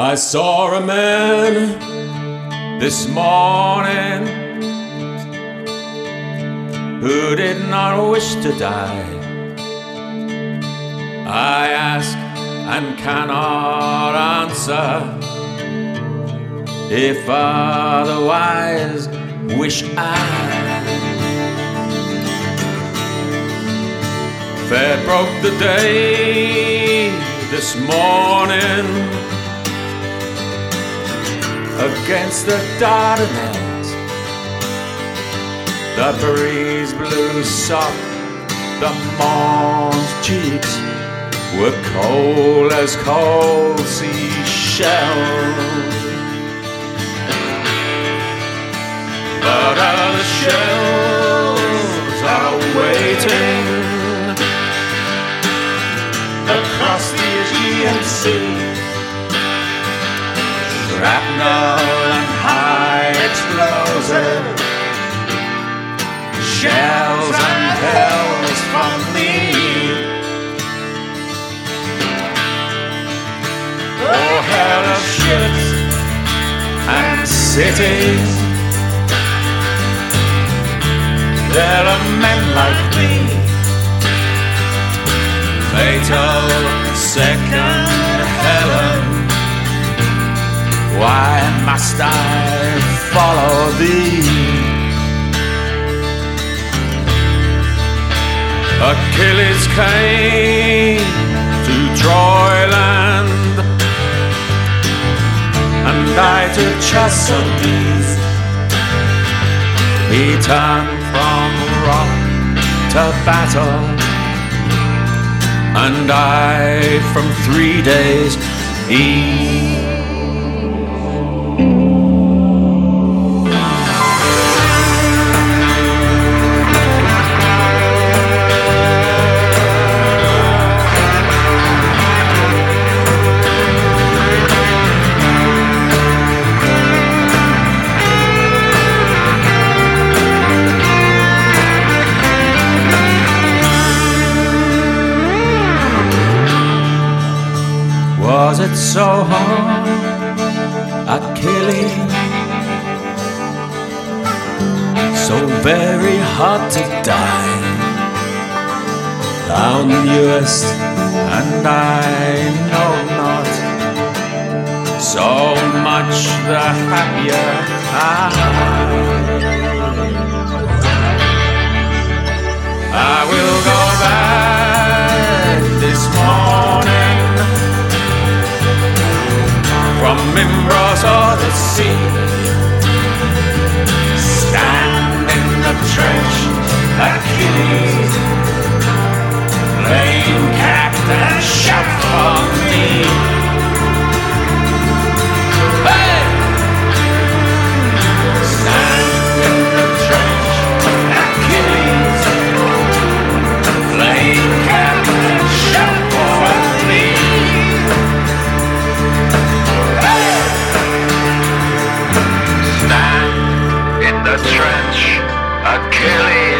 I saw a man this morning who did not wish to die. I ask and cannot answer. If otherwise, wish I. Fair broke the day this morning against the Dardanelles. The breeze blew soft, the morn's cheeks were cold as cold seashells. But other shells are waiting across the Aegean Sea. Shrapnel and high explosive shells and hells from me. Oh, hell of ships and cities. There are men like me, fatal second Why must I follow thee? Achilles came to Troyland, and I to Chersonese. He turned from rock to battle, and I from three days ease. So hard, Achilles? So very hard to die. Thou knewest, and I know not. So much the happier I. I will French Achilles.